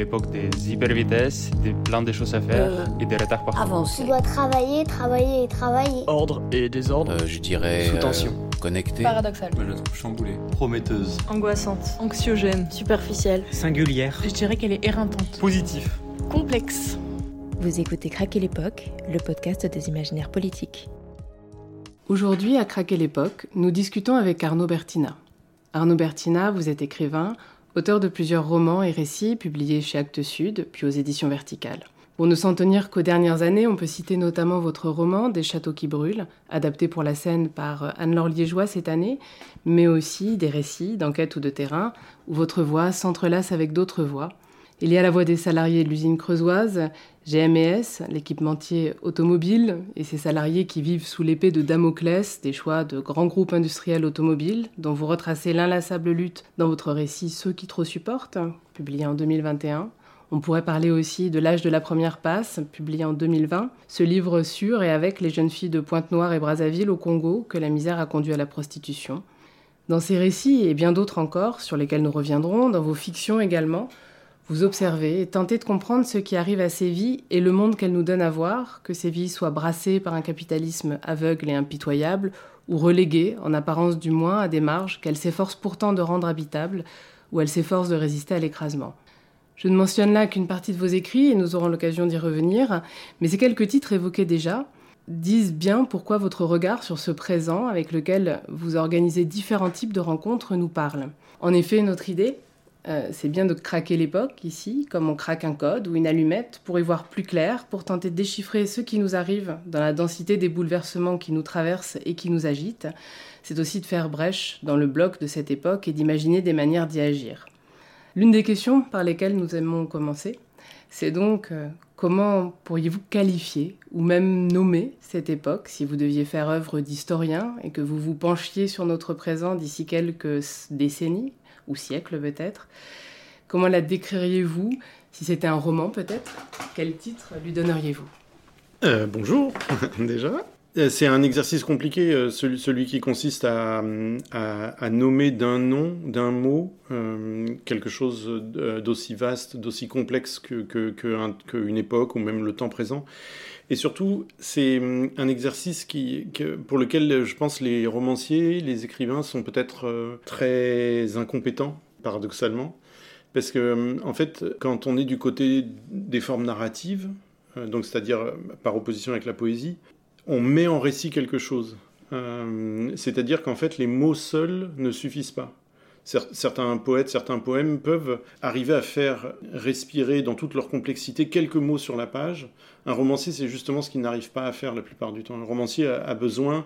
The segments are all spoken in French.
l'époque des hypervitesses, des plein de choses à faire Euh, et des retards partout. Avancer. Tu dois travailler, travailler et travailler. Ordre et désordre. Euh, je dirais. Sous euh, tension. connecté. Paradoxal. Moi, je la trouve chamboulée, prometteuse. Angoissante. Anxiogène. Superficielle. Singulière. Je dirais qu'elle est éreintante. Positif. Complexe. Vous écoutez Craquer l'époque, le podcast des imaginaires politiques. Aujourd'hui, à Craquer l'époque, nous discutons avec Arnaud Bertina. Arnaud Bertina, vous êtes écrivain, auteur de plusieurs romans et récits publiés chez Actes Sud, puis aux éditions Verticales. Pour ne s'en tenir qu'aux dernières années, on peut citer notamment votre roman Des châteaux qui brûlent, adapté pour la scène par Anne-Laure Liégeois cette année, mais aussi des récits d'enquête ou de terrain, où votre voix s'entrelace avec d'autres voix. Il y a la voix des salariés de l'usine creusoise, GMS, l'équipementier automobile, et ses salariés qui vivent sous l'épée de Damoclès des choix de grands groupes industriels automobiles, dont vous retracez l'inlassable lutte dans votre récit Ceux qui trop supportent, publié en 2021. On pourrait parler aussi de L'âge de la première passe, publié en 2020, ce livre sur et avec les jeunes filles de Pointe-Noire et Brazzaville au Congo que la misère a conduit à la prostitution. Dans ces récits et bien d'autres encore, sur lesquels nous reviendrons, dans vos fictions également, vous observez et tentez de comprendre ce qui arrive à ces vies et le monde qu'elles nous donnent à voir, que ces vies soient brassées par un capitalisme aveugle et impitoyable, ou reléguées, en apparence du moins, à des marges qu'elles s'efforcent pourtant de rendre habitables, ou elles s'efforcent de résister à l'écrasement. Je ne mentionne là qu'une partie de vos écrits, et nous aurons l'occasion d'y revenir, mais ces quelques titres évoqués déjà disent bien pourquoi votre regard sur ce présent avec lequel vous organisez différents types de rencontres nous parle. En effet, notre idée, euh, c'est bien de craquer l'époque ici, comme on craque un code ou une allumette, pour y voir plus clair, pour tenter de déchiffrer ce qui nous arrive dans la densité des bouleversements qui nous traversent et qui nous agitent. C'est aussi de faire brèche dans le bloc de cette époque et d'imaginer des manières d'y agir. L'une des questions par lesquelles nous aimons commencer, c'est donc euh, comment pourriez-vous qualifier ou même nommer cette époque si vous deviez faire œuvre d'historien et que vous vous penchiez sur notre présent d'ici quelques décennies? Ou siècles peut-être. Comment la décririez-vous? Si c'était un roman peut-être, quel titre lui donneriez-vous? Euh, bonjour, déjà. Euh, C'est un exercice compliqué, euh, celui, qui consiste à, nommer d'un nom, d'un mot, euh, quelque chose d'aussi vaste, d'aussi complexe qu'une époque ou même le temps présent. Et surtout, c'est un exercice pour lequel je pense les romanciers, les écrivains sont peut-être très incompétents, paradoxalement. Parce que, en fait, quand on est du côté des formes narratives, donc c'est-à-dire par opposition avec la poésie, on met en récit quelque chose. Euh, c'est-à-dire qu'en fait, les mots seuls ne suffisent pas. Cer- Certains poètes, certains poèmes peuvent arriver à faire respirer dans toute leur complexité quelques mots sur la page. Un romancier, c'est justement ce qu'il n'arrive pas à faire la plupart du temps. Un romancier a, besoin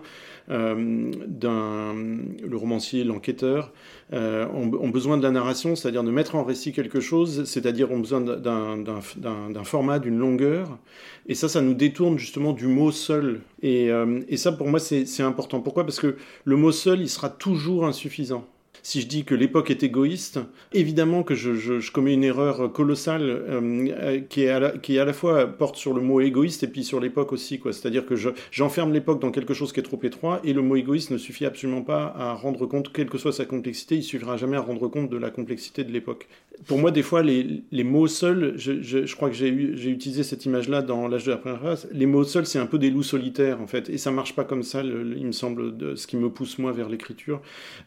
euh, d'un... Le romancier, l'enquêteur, euh, ont, besoin de la narration, c'est-à-dire de mettre en récit quelque chose, c'est-à-dire ont besoin d'un- format, d'une longueur. Et ça, ça nous détourne justement du mot seul. Et, euh, ça, pour moi, c'est important. Pourquoi? Parce que le mot seul, il sera toujours insuffisant. Si je dis que l'époque est égoïste, évidemment que je, commets une erreur colossale euh, euh, qui, est à la, qui à la fois porte sur le mot égoïste et puis sur l'époque aussi. C'est-à-dire que je- j'enferme l'époque dans quelque chose qui est trop étroit et le mot égoïste ne suffit absolument pas à rendre compte, quelle que soit sa complexité, il suffira jamais à rendre compte de la complexité de l'époque. Pour moi, des fois, les, les mots seuls, je, crois que j'ai utilisé cette image-là dans l'âge de la première race, les mots seuls, c'est un peu des loups solitaires, en fait, et ça marche pas comme ça, il me semble, ce qui me pousse, moi, vers l'écriture.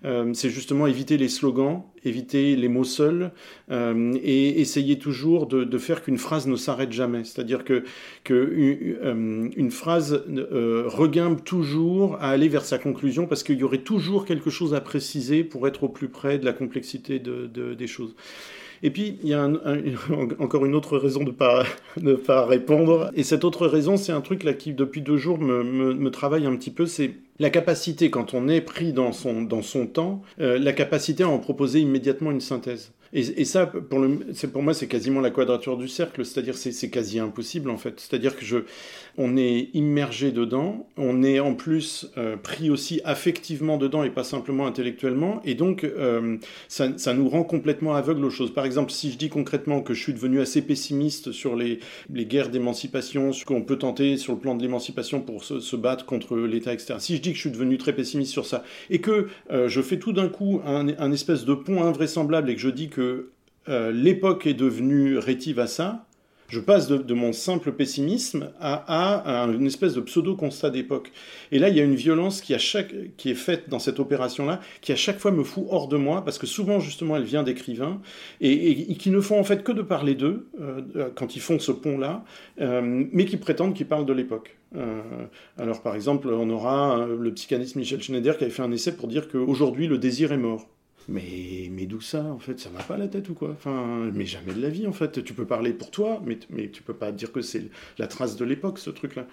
Euh, c'est justement éviter les slogans, éviter les mots seuls, euh, et essayer toujours de, faire qu'une phrase ne s'arrête jamais. C'est-à-dire que, euh, phrase euh, regimbe toujours à aller vers sa conclusion, parce qu'il y aurait toujours quelque chose à préciser pour être au plus près de la complexité de- de- des choses. Et puis, il y a encore une autre raison de de pas répondre. Et cette autre raison, c'est un truc là qui, depuis deux jours, me, travaille un petit peu. C'est la capacité, quand on est pris dans son, dans son temps, euh, la capacité à en proposer immédiatement une synthèse. Et, ça, pour, le, pour moi, c'est quasiment la quadrature du cercle, c'est-à-dire c'est, c'est quasi impossible en fait. C'est-à-dire que je, on est immergé dedans, on est en plus euh, pris aussi affectivement dedans et pas simplement intellectuellement, et donc euh, ça, ça nous rend complètement aveugles aux choses. Par exemple, si je dis concrètement que je suis devenu assez pessimiste sur les, les guerres d'émancipation, ce qu'on peut tenter sur le plan de l'émancipation pour se, se battre contre l'État, etc. Si je dis que je suis devenu très pessimiste sur ça, et que euh, je fais tout d'un coup un, un espèce de pont invraisemblable et que je dis que euh, l'époque est devenue rétive à ça, je passe de, mon simple pessimisme à, une espèce de pseudo-constat d'époque. Et là, il y a une violence qui, est faite dans cette opération-là, qui à chaque fois me fout hors de moi, parce que souvent, justement, elle vient d'écrivains, et, qui ne font en fait que de parler d'eux, euh, quand ils font ce pont-là, euh, mais qui prétendent qu'ils parlent de l'époque. Euh, alors, par exemple, on aura le psychanalyste Michel Schneider qui avait fait un essai pour dire qu'aujourd'hui, le désir est mort. Mais, mais d'où ça, en fait? Ça va pas la tête ou quoi? Enfin, mais jamais de la vie, en fait. Tu peux parler pour toi, mais, mais tu peux pas dire que c'est la trace de l'époque, ce truc-là.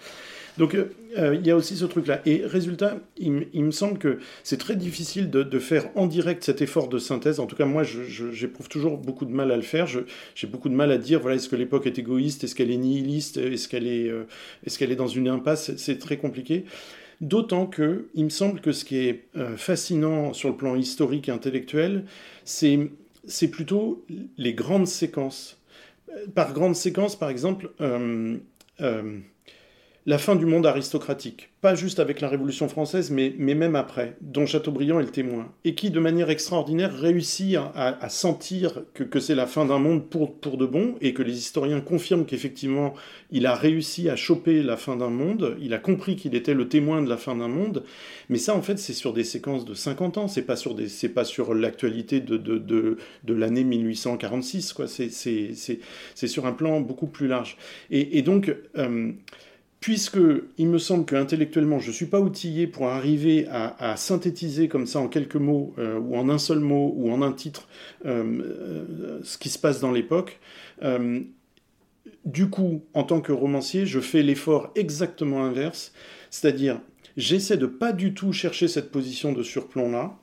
Donc, euh, euh, il y a aussi ce truc-là. Et résultat, il, me semble que c'est très difficile de, faire en direct cet effort de synthèse. En tout cas, moi, j'éprouve toujours beaucoup de mal à le faire. J'ai beaucoup de mal à dire, voilà, est-ce que l'époque est égoïste? Est-ce qu'elle est nihiliste? Est-ce qu'elle est, euh, est dans une impasse? C'est très compliqué. D'autant que, il me semble que ce qui est euh, fascinant sur le plan historique et intellectuel, c'est plutôt les grandes séquences. Euh, par grandes séquences, par exemple, euh, la fin du monde aristocratique. Pas juste avec la Révolution française, mais, même après, dont Chateaubriand est le témoin, et qui, de manière extraordinaire, réussit à, sentir que, c'est la fin d'un monde pour, pour de bon, et que les historiens confirment qu'effectivement, il a réussi à choper la fin d'un monde, il a compris qu'il était le témoin de la fin d'un monde, mais ça, en fait, c'est sur des séquences de 50 ans, c'est pas sur, pas sur l'actualité de, de, de, de l'année 1846, quoi, c'est, c'est, sur un plan beaucoup plus large. Et, et donc... Euh, puisque il me semble que intellectuellement je suis pas outillé pour arriver à, synthétiser comme ça en quelques mots euh, ou en un seul mot ou en un titre euh, euh, ce qui se passe dans l'époque. du coup, en tant que romancier, je fais l'effort exactement inverse, c'est-à-dire j'essaie de pas du tout chercher cette position de surplomb là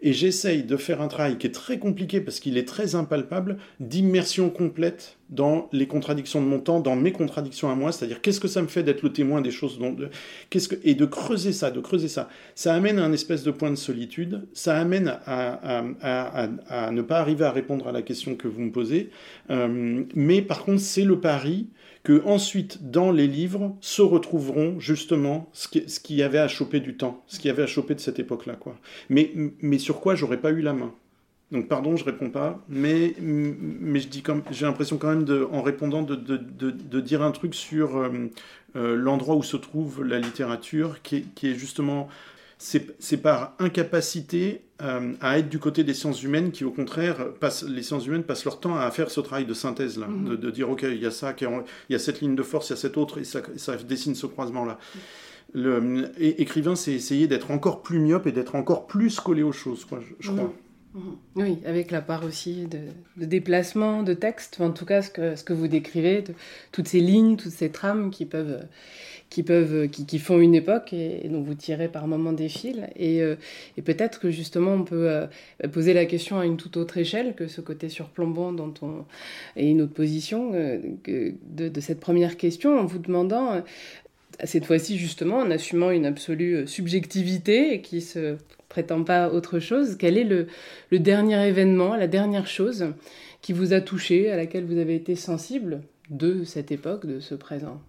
et j'essaye de faire un travail qui est très compliqué parce qu'il est très impalpable, d'immersion complète dans les contradictions de mon temps, dans mes contradictions à moi, c'est-à-dire qu'est-ce que ça me fait d'être le témoin des choses dont, et de creuser ça, de creuser ça. Ça amène à un espèce de point de solitude, ça amène à, ne pas arriver à répondre à la question que vous me posez, euh, mais par contre c'est le pari que ensuite dans les livres se retrouveront justement ce qui, avait à choper du temps, ce qui avait à choper de cette époque-là. Mais, mais sur quoi j'aurais pas eu la main. Donc pardon, je réponds pas, mais, mais je dis comme j'ai l'impression quand même de, en répondant de, de, de, dire un truc sur euh, euh, l'endroit où se trouve la littérature, qui est, qui est justement c'est par incapacité euh, à être du côté des sciences humaines qui, au contraire, passent, les sciences humaines passent leur temps à faire ce travail de synthèse, là, mhm. de, dire, OK, il y a ça, il y a cette ligne de force, il y a cette autre, et ça, ça dessine ce croisement-là. L'écrivain, c'est essayer d'être encore plus myope et d'être encore plus collé aux choses, quoi, je, crois. Mhm. Mhm. Oui, avec la part aussi de, de, déplacement, de texte, en tout cas ce que, vous décrivez, de, toutes ces lignes, toutes ces trames qui peuvent qui peuvent, qui, font une époque et, dont vous tirez par moments des fils. Et, euh, peut-être que justement on peut euh, poser la question à une toute autre échelle que ce côté surplombant dont on et une autre position euh, de, cette première question en vous demandant cette fois-ci justement en assumant une absolue subjectivité et qui se prétend pas autre chose. Quel est le, dernier événement, la dernière chose qui vous a touché, à laquelle vous avez été sensible de cette époque, de ce présent?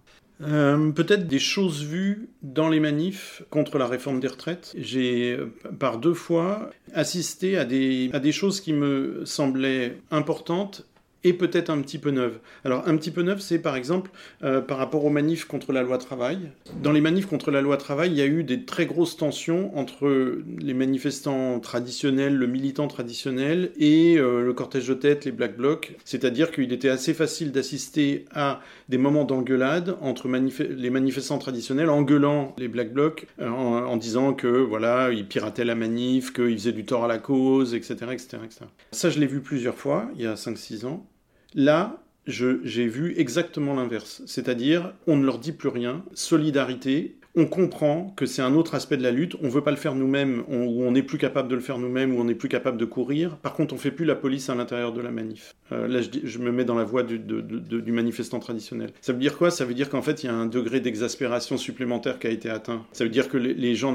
Euh, peut-être des choses vues dans les manifs contre la réforme des retraites. J'ai euh, par deux fois assisté à des choses qui me semblaient importantes et peut-être un petit peu neuve. Alors un petit peu neuve, c'est par exemple euh, par rapport aux manifs contre la loi travail. Dans les manifs contre la loi travail, il y a eu des très grosses tensions entre les manifestants traditionnels, le militant traditionnel et euh, le cortège de tête, les Black Blocs. C'est-à-dire qu'il était assez facile d'assister à des moments d'engueulade entre les manifestants traditionnels engueulant les Black Blocs euh, en, disant que voilà, ils pirataient la manif, qu'ils faisaient du tort à la cause, etc. etc., etc. Ça, je l'ai vu plusieurs fois, il y a 5-6 ans. Là, j'ai vu exactement l'inverse. C'est-à-dire, on ne leur dit plus rien, solidarité, on comprend que c'est un autre aspect de la lutte, on ne veut pas le faire nous-mêmes, ou on n'est plus capable de le faire nous-mêmes, ou on n'est plus capable de courir. Par contre, on ne fait plus la police à l'intérieur de la manif. Euh, là, je, me mets dans la voie du, manifestant traditionnel. Ça veut dire quoi? Ça veut dire qu'en fait, il y a un degré d'exaspération supplémentaire qui a été atteint. Ça veut dire que les, gens.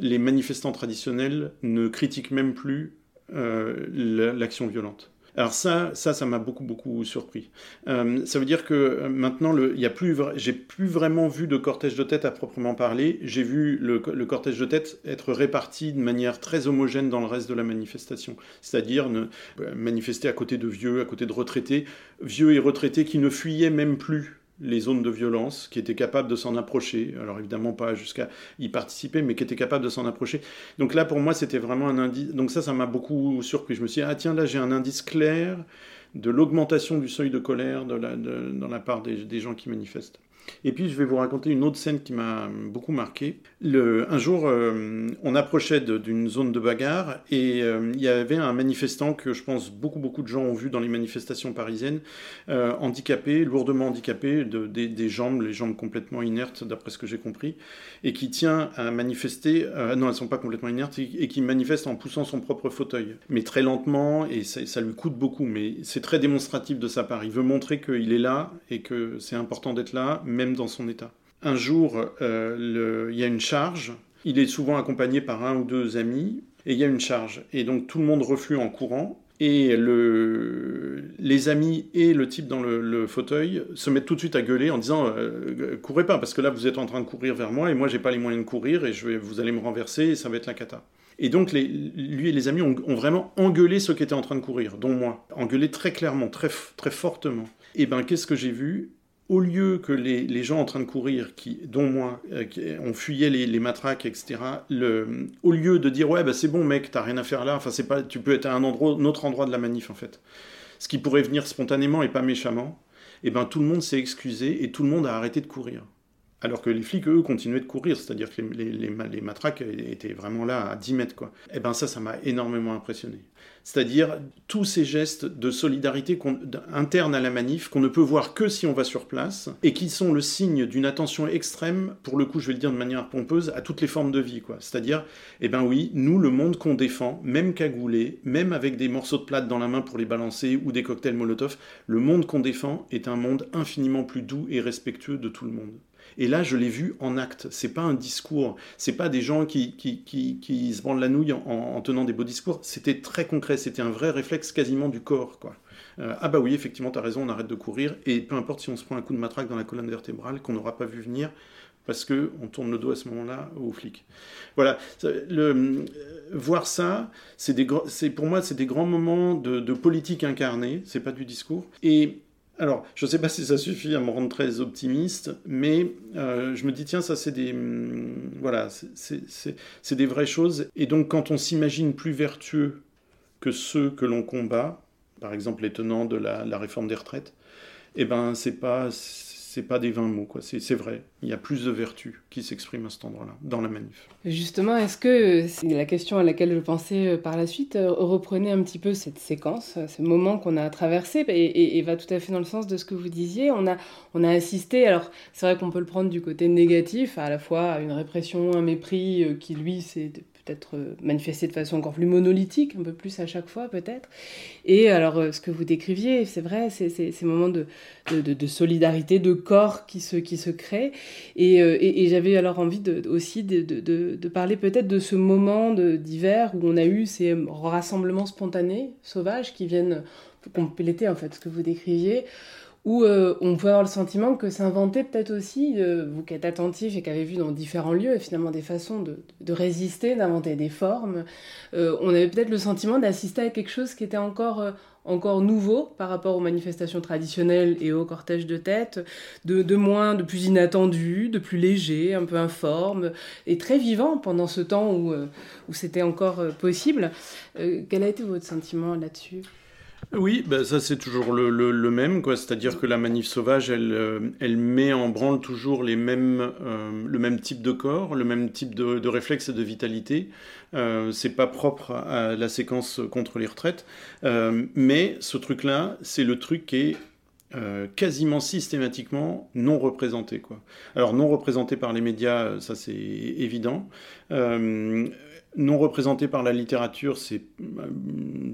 Les manifestants traditionnels ne critiquent même plus euh, l'action violente. Alors ça, ça, ça m'a beaucoup, beaucoup surpris. Euh, ça veut dire que euh, maintenant, il a plus, j'ai plus vraiment vu de cortège de tête à proprement parler. J'ai vu le, le, cortège de tête être réparti de manière très homogène dans le reste de la manifestation. C'est-à-dire euh, manifester à côté de vieux, à côté de retraités, vieux et retraités qui ne fuyaient même plus les zones de violence, qui étaient capables de s'en approcher. Alors évidemment pas jusqu'à y participer, mais qui étaient capables de s'en approcher. Donc là, pour moi, c'était vraiment un indice. Donc ça, ça m'a beaucoup surpris. Je me suis dit, ah tiens, là, j'ai un indice clair de l'augmentation du seuil de colère de la, dans la part des gens qui manifestent. Et puis, je vais vous raconter une autre scène qui m'a beaucoup marqué. Un jour, euh, on approchait d'une zone de bagarre et euh, il y avait un manifestant que je pense beaucoup, beaucoup de gens ont vu dans les manifestations parisiennes, euh, handicapé, lourdement handicapé, de, des, jambes, les jambes complètement inertes, d'après ce que j'ai compris, et qui tient à manifester, non, elles sont pas complètement inertes, et, qui manifeste en poussant son propre fauteuil, mais très lentement, et ça lui coûte beaucoup, mais c'est très démonstratif de sa part. Il veut montrer qu'il est là et que c'est important d'être là, même dans son état. Un jour, euh, il y a une charge, il est souvent accompagné par un ou deux amis, et il y a une charge. Et donc tout le monde reflue en courant, et le, les amis et le type dans le, fauteuil se mettent tout de suite à gueuler en disant euh, courez pas parce que là vous êtes en train de courir vers moi et moi j'ai pas les moyens de courir et je vais, vous allez me renverser et ça va être la cata. Et donc lui et les amis ont, ont, vraiment engueulé ceux qui étaient en train de courir, dont moi, engueulé très clairement, très, très fortement. Et ben qu'est-ce que j'ai vu? Au lieu que les, les, gens en train de courir, qui, dont moi, euh, qui, on fuyait les, matraques, etc., le, au lieu de dire ouais, bah, c'est bon, mec, t'as rien à faire là, enfin, c'est pas, tu peux être à un, endroit, autre endroit de la manif, en fait. Ce qui pourrait venir spontanément et pas méchamment, et ben tout le monde s'est excusé et tout le monde a arrêté de courir. Alors que les flics, eux, continuaient de courir, c'est-à-dire que les, matraques étaient vraiment là à 10 mètres, quoi. Et ben ça, ça m'a énormément impressionné c'est-à-dire tous ces gestes de solidarité interne à la manif qu'on ne peut voir que si on va sur place et qui sont le signe d'une attention extrême, pour le coup je vais le dire de manière pompeuse, à toutes les formes de vie. C'est-à-dire, eh ben oui, nous, le monde qu'on défend, même cagoulé, même avec des morceaux de plate dans la main pour les balancer ou des cocktails Molotov, le monde qu'on défend est un monde infiniment plus doux et respectueux de tout le monde. Et là, je l'ai vu en acte. C'est pas un discours. C'est pas des gens qui, qui, qui, se branlent la nouille en, en, tenant des beaux discours. C'était très concret. C'était un vrai réflexe quasiment du corps. Euh, ah bah oui, effectivement, tu as raison, on arrête de courir. Et peu importe si on se prend un coup de matraque dans la colonne vertébrale qu'on n'aura pas vu venir, parce que on tourne le dos à ce moment-là aux flics. Voilà. Euh, voir ça, c'est pour moi, c'est des grands moments de, de politique incarnée. C'est pas du discours. Et alors, je ne sais pas si ça suffit à me rendre très optimiste, mais euh, je me dis, tiens, ça, c'est des, hum, voilà, c'est des vraies choses. Et donc, quand on s'imagine plus vertueux que ceux que l'on combat, par exemple les tenants de la, la réforme des retraites, eh ben, c'est pas, c'est pas des vains mots, quoi. C'est vrai. Il y a plus de vertu qui s'expriment à cet endroit-là, dans la manif. Justement, est-ce que c'est la question à laquelle je pensais euh, par la suite euh, reprenez un petit peu cette séquence, euh, ce moment qu'on a traversé, et, va tout à fait dans le sens de ce que vous disiez. On a, on a assisté, alors c'est vrai qu'on peut le prendre du côté négatif, à la fois à une répression, un mépris qui, lui, c'est peut-être manifesté de façon encore plus monolithique, un peu plus à chaque fois peut-être. Et alors, ce que vous décriviez, c'est vrai, c'est ces moments de, solidarité, de corps qui se, créent. Et, euh, et, j'avais alors envie aussi de, de parler peut-être de ce moment d'hiver où on a eu ces rassemblements spontanés, sauvages, qui viennent compléter en fait ce que vous décriviez où euh, on peut avoir le sentiment que s'inventer peut-être aussi, euh, vous qui êtes attentif et qui avez vu dans différents lieux finalement des façons de, résister, d'inventer des formes, euh, on avait peut-être le sentiment d'assister à quelque chose qui était encore, encore nouveau par rapport aux manifestations traditionnelles et au cortège de tête, de, de, moins, de plus inattendu, de plus léger, un peu informe et très vivant pendant ce temps où, où c'était encore possible. quel a été votre sentiment là-dessus? Oui, bah ça c'est toujours le, le, même, quoi. C'est-à-dire que la manif sauvage, elle, euh, elle met en branle toujours les mêmes, euh, le même type de corps, le même type de, réflexe et de vitalité. Euh, c'est pas propre à la séquence contre les retraites, mais ce truc-là, c'est le truc qui est quasiment systématiquement non représenté. Alors non représenté par les médias, ça c'est évident, non représenté par la littérature, c'est, euh,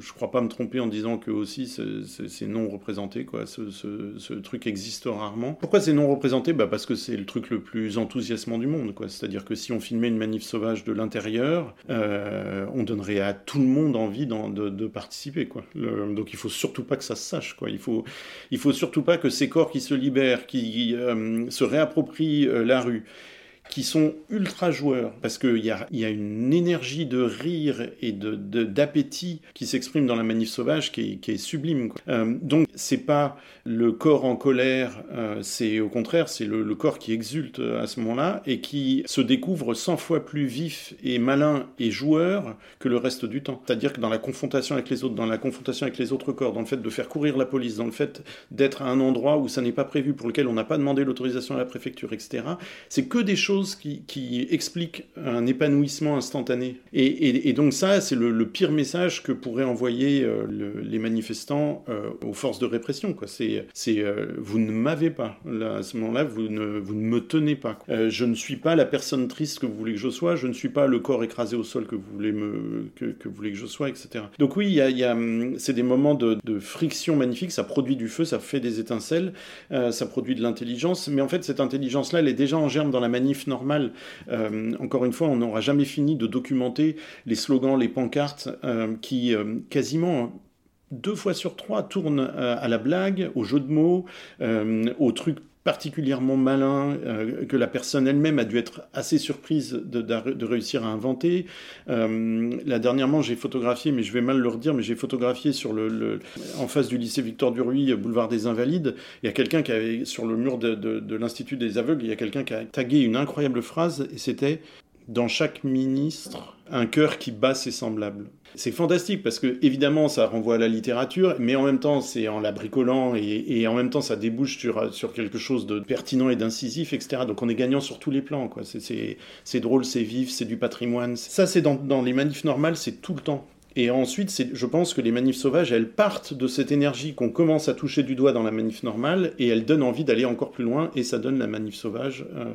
je crois pas me tromper en disant que aussi c'est non représenté, quoi. Ce, truc existe rarement. Pourquoi c'est non représenté bah Parce que c'est le truc le plus enthousiasmant du monde, quoi. C'est-à-dire que si on filmait une manif sauvage de l'intérieur, euh, on donnerait à tout le monde envie de, participer, quoi. Donc il faut surtout pas que ça se sache, quoi. Il faut, il faut surtout pas que ces corps qui se libèrent, qui euh, se réapproprient la rue, qui sont ultra joueurs, parce qu'il y a, y a une énergie de rire et d'appétit de, qui s'exprime dans la manif sauvage qui est, sublime. Quoi. Euh, donc c'est pas le corps en colère, euh, c'est au contraire, c'est le, le, corps qui exulte à ce moment-là et qui se découvre 100 fois plus vif et malin et joueur que le reste du temps. C'est-à-dire que dans la confrontation avec les autres, dans la confrontation avec les autres corps, dans le fait de faire courir la police, dans le fait d'être à un endroit où ça n'est pas prévu, pour lequel on n'a pas demandé l'autorisation à la préfecture, etc., c'est que des choses qui, explique un épanouissement instantané. Et, donc ça, c'est le, pire message que pourraient envoyer euh, le, les manifestants euh, aux forces de répression. C'est euh, vous ne m'avez pas. À ce moment-là, vous ne, vous ne me tenez pas. Je ne suis pas la personne triste que vous voulez que je sois. Je ne suis pas le corps écrasé au sol que vous voulez, que, que vous voulez que je sois, etc. Donc oui, y a, y a c'est des moments de, de, friction magnifiques. Ça produit du feu, ça fait des étincelles, ça produit de l'intelligence. Mais en fait, cette intelligence-là, elle est déjà en germe dans la manif Euh, encore une fois, on n'aura jamais fini de documenter les slogans, les pancartes euh, qui euh, quasiment deux fois sur trois tournent à la blague, au jeu de mots, au truc particulièrement malin euh, que la personne elle-même a dû être assez surprise de, réussir à inventer. Euh, là dernièrement, j'ai photographié, mais je vais mal le redire, mais j'ai photographié sur le, le, en face du lycée Victor Duruy, boulevard des Invalides. Il y a quelqu'un qui avait sur le mur de, de l'Institut des aveugles, il y a quelqu'un qui a tagué une incroyable phrase et c'était dans chaque ministre un cœur qui bat ses semblables. C'est fantastique parce que évidemment ça renvoie à la littérature, mais en même temps c'est en la bricolant et, en même temps ça débouche sur, sur quelque chose de pertinent et d'incisif, etc. Donc on est gagnant sur tous les plans. C'est drôle, c'est vif, c'est du patrimoine. Ça c'est dans, dans les manifs normales, c'est tout le temps. Et ensuite, je pense que les manifs sauvages, elles partent de cette énergie qu'on commence à toucher du doigt dans la manif normale, et elles donnent envie d'aller encore plus loin, et ça donne la manif sauvage, euh,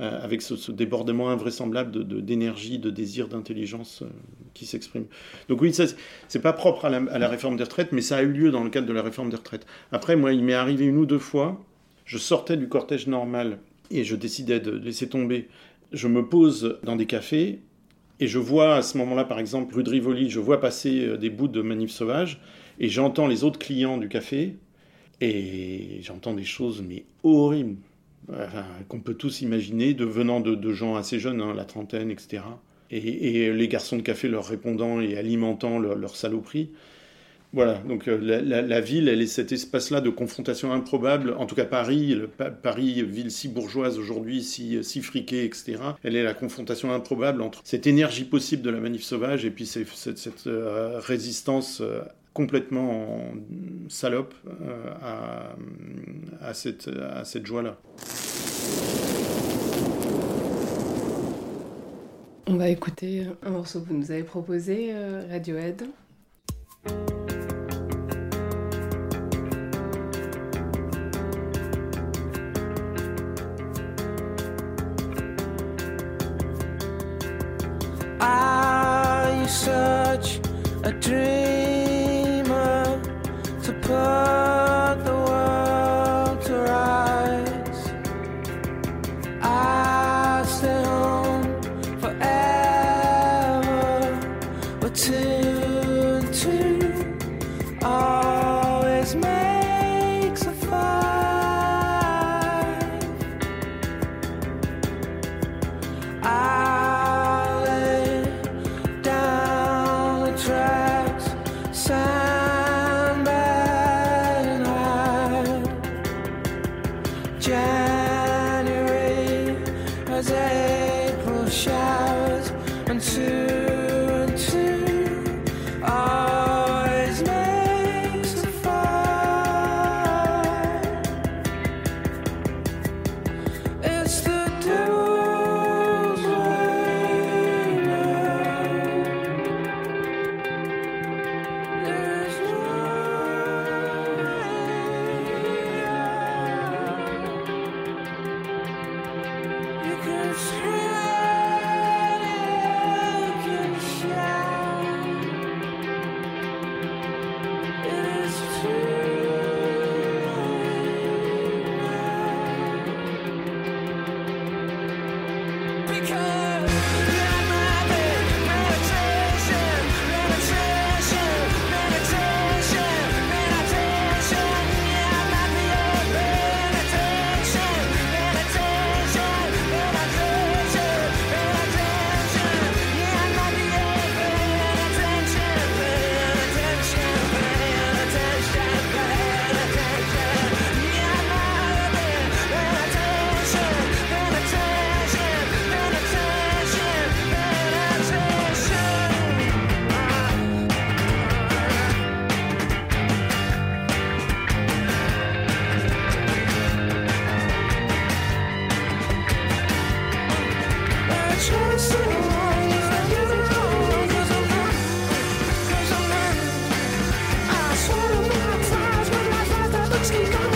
euh, avec ce, débordement invraisemblable d'énergie, de, désir, d'intelligence euh, qui s'exprime. Donc oui, c'est pas propre à la, à la réforme des retraites, mais ça a eu lieu dans le cadre de la réforme des retraites. Après, moi, il m'est arrivé une ou deux fois, je sortais du cortège normal, et je décidais de laisser tomber. Je me pose dans des cafés, et je vois à ce moment-là, par exemple, rue de Rivoli, je vois passer euh, des bouts de manifs sauvages, et j'entends les autres clients du café, et j'entends des choses, mais horribles, qu'on peut tous imaginer, de, venant de, gens assez jeunes, hein, la trentaine, etc. Et, les garçons de café leur répondant et alimentant leur saloperie. Voilà, donc euh, la, ville, elle est cet espace-là de confrontation improbable. En tout cas, Paris, Paris, ville si bourgeoise aujourd'hui, si, si friquée, etc. Elle est la confrontation improbable entre cette énergie possible de la manif sauvage et puis cette, euh, résistance euh, complètement en salope à, cette, à cette joie-là. On va écouter un morceau que vous nous avez proposé, Radiohead. Let's keep going.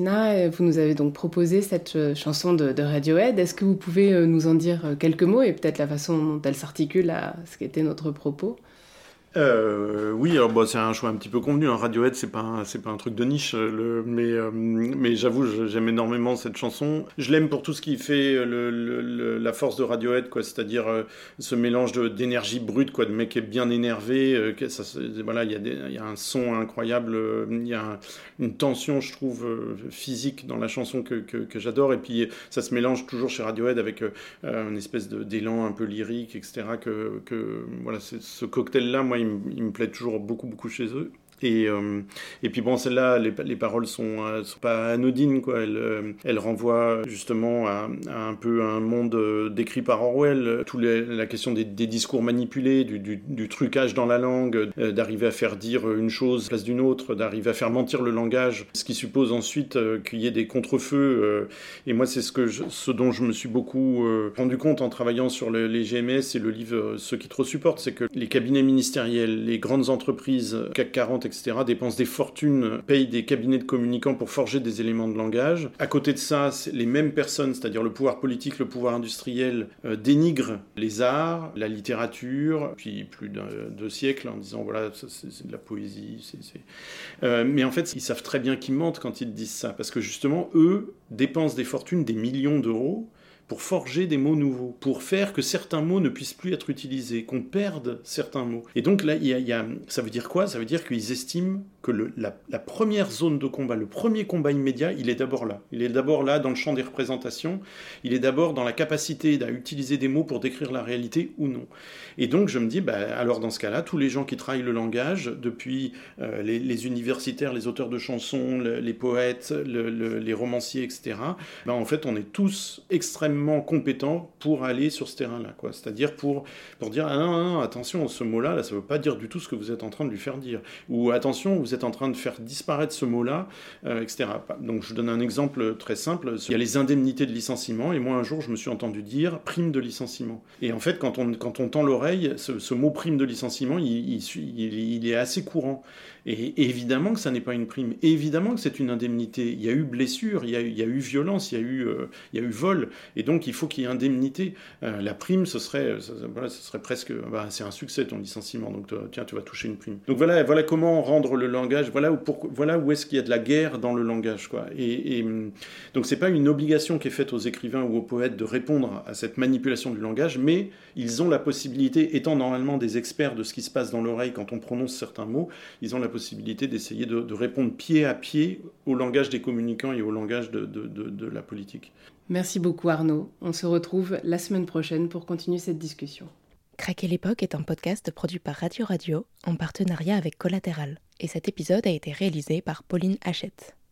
Euh, vous nous avez donc proposé cette euh, chanson de, Radiohead. Est-ce que vous pouvez euh, nous en dire quelques mots et peut-être la façon dont elle s'articule à ce qu'était notre propos? Euh, oui, alors bon, c'est un choix un petit peu convenu. Un Radiohead, c'est pas pas un truc de niche, euh, euh, mais j'avoue, j'aime énormément cette chanson. Je l'aime pour tout ce qui fait euh, la force de Radiohead, quoi. C'est-à-dire euh, ce mélange d'énergie brute, quoi, de mec qui est bien énervé. euh, voilà, il y a un son incroyable, euh, il y a un- une tension, je trouve, euh, physique dans la chanson que j'adore. Et puis ça se mélange toujours chez Radiohead avec euh, euh, une espèce d'élan un peu lyrique, etc. Que, voilà, ce cocktail-là, moi, il, me- plaît toujours beaucoup, beaucoup chez eux. Et, euh, et puis bon, celle-là, les, les paroles sont, euh, sont pas anodines, quoi. Elles, euh, elles renvoient justement à, un peu un monde euh, décrit par Orwell. Tout la question des, discours manipulés, du, trucage dans la langue, d'arriver à faire dire une chose à la place d'une autre, d'arriver à faire mentir le langage, ce qui suppose ensuite qu'il y ait des contre-feux. et moi, c'est ce, ce dont je me suis beaucoup rendu compte en travaillant sur le- les GMS et le livre Ceux qui trop supportent, c'est que les cabinets ministériels, les grandes entreprises, CAC 40, etc., dépensent des fortunes, payent des cabinets de communicants pour forger des éléments de langage. À côté de ça, les mêmes personnes, c'est-à-dire le pouvoir politique, le pouvoir industriel, euh, dénigrent les arts, la littérature, puis plus d'un deux siècles en disant voilà, c'est de la poésie, euh, mais en fait, ils savent très bien qu'ils mentent quand ils disent ça, parce que justement, eux dépensent des fortunes, des millions d'euros, pour forger des mots nouveaux, pour faire que certains mots ne puissent plus être utilisés, qu'on perde certains mots. Et donc là, y a- ça veut dire quoi? Ça veut dire qu'ils estiment que la, première zone de combat, le premier combat immédiat, il est d'abord là. Il est d'abord là dans le champ des représentations, il est d'abord dans la capacité à utiliser des mots pour décrire la réalité ou non. Et donc je me dis, bah, alors dans ce cas-là, tous les gens qui travaillent le langage, depuis euh, les, universitaires, les auteurs de chansons, le- les poètes, le- le- les romanciers, etc., ben, en fait, on est tous extrêmement compétents pour aller sur ce terrain-là. C'est-à-dire pour, pour dire, ah non, attention, ce mot-là, là, ça ne veut pas dire du tout ce que vous êtes en train de lui faire dire. Ou attention, vous en train de faire disparaître ce mot-là, euh, etc. Donc je donne un exemple très simple. Il y a les indemnités de licenciement, et moi un jour, je me suis entendu dire prime de licenciement. Et en fait, quand on, quand on tend l'oreille, ce, mot prime de licenciement, il est assez courant. Et évidemment que ça n'est pas une prime, évidemment que c'est une indemnité. Il y a eu blessure, il y a eu, violence, il y a eu, euh, il y a eu vol, et donc il faut qu'il y ait indemnité. Euh, la prime, ce serait, ça- voilà, ce serait presque, bah, c'est un succès ton licenciement, donc tiens, tu vas toucher une prime. Donc voilà, voilà comment rendre le langage, voilà où, pour- voilà où est-ce qu'il y a de la guerre dans le langage, quoi. Et, et, hum, donc c'est pas une obligation qui est faite aux écrivains ou aux poètes de répondre à cette manipulation du langage, mais ils ont la possibilité, étant normalement des experts de ce qui se passe dans l'oreille quand on prononce certains mots, ils ont la possibilité d'essayer de, de répondre pied à pied au langage des communicants et au langage de, de- de- de la politique. Merci beaucoup Arnaud. On se retrouve la semaine prochaine pour continuer cette discussion. Craquer l'époque est un podcast produit par Radio Radio en partenariat avec Collatéral. Et cet épisode a été réalisé par Pauline Hachette.